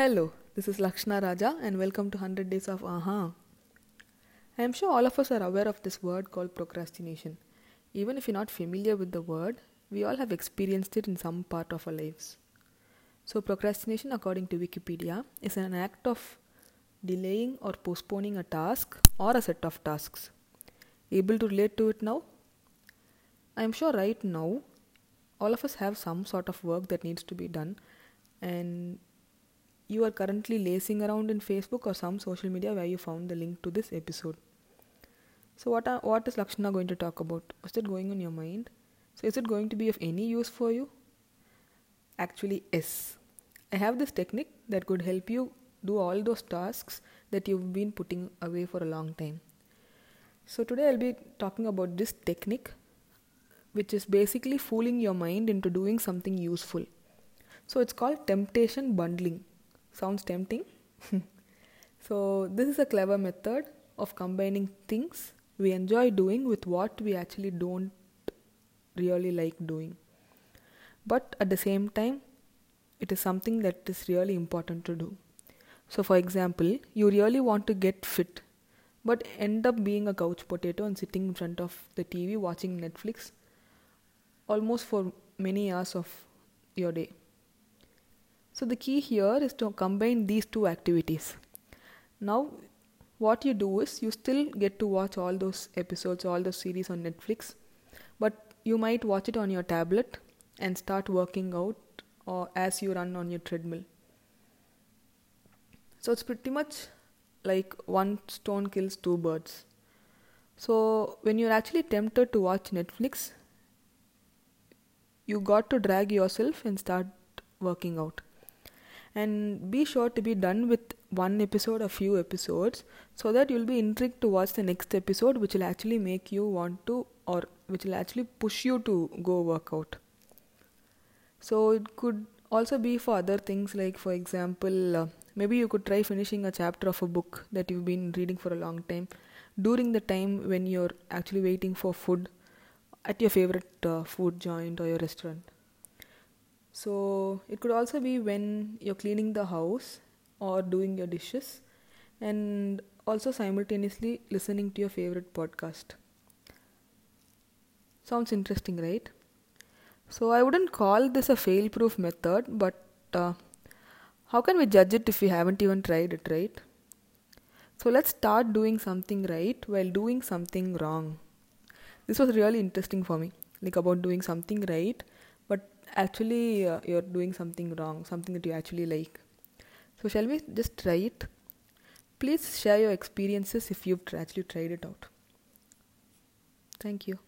Hello, this is Lakshna Raja and welcome to 100 Days of Aha. I am sure all of us are aware of this word called procrastination. Even if you're not familiar with the word, we all have experienced it in some part of our lives. So, procrastination, according to Wikipedia, is an act of delaying or postponing a task or a set of tasks. Able to relate to it now? I am sure right now, all of us have some sort of work that needs to be done, and you are currently lacing around in Facebook or some social media where you found the link to this episode. So, what, are, what is Lakshana going to talk about? What's that going on your mind? So, is it going to be of any use for you? Actually, yes. I have this technique that could help you do all those tasks that you've been putting away for a long time. So, today I'll be talking about this technique, which is basically fooling your mind into doing something useful. So, it's called temptation bundling. Sounds tempting? so, this is a clever method of combining things we enjoy doing with what we actually don't really like doing. But at the same time, it is something that is really important to do. So, for example, you really want to get fit, but end up being a couch potato and sitting in front of the TV watching Netflix almost for many hours of your day. So the key here is to combine these two activities. Now, what you do is you still get to watch all those episodes, all those series on Netflix, but you might watch it on your tablet and start working out or as you run on your treadmill. So it's pretty much like one stone kills two birds. So when you're actually tempted to watch Netflix, you got to drag yourself and start working out and be sure to be done with one episode or few episodes so that you'll be intrigued to watch the next episode which will actually make you want to or which will actually push you to go work out. So it could also be for other things like for example uh, maybe you could try finishing a chapter of a book that you've been reading for a long time during the time when you're actually waiting for food at your favorite uh, food joint or your restaurant so it could also be when you're cleaning the house or doing your dishes and also simultaneously listening to your favorite podcast. Sounds interesting, right? So I wouldn't call this a fail proof method, but uh, how can we judge it if we haven't even tried it, right? So let's start doing something right while doing something wrong. This was really interesting for me, like about doing something right actually uh, you're doing something wrong, something that you actually like. So, shall we just try it? Please share your experiences if you've actually tried it out. Thank you.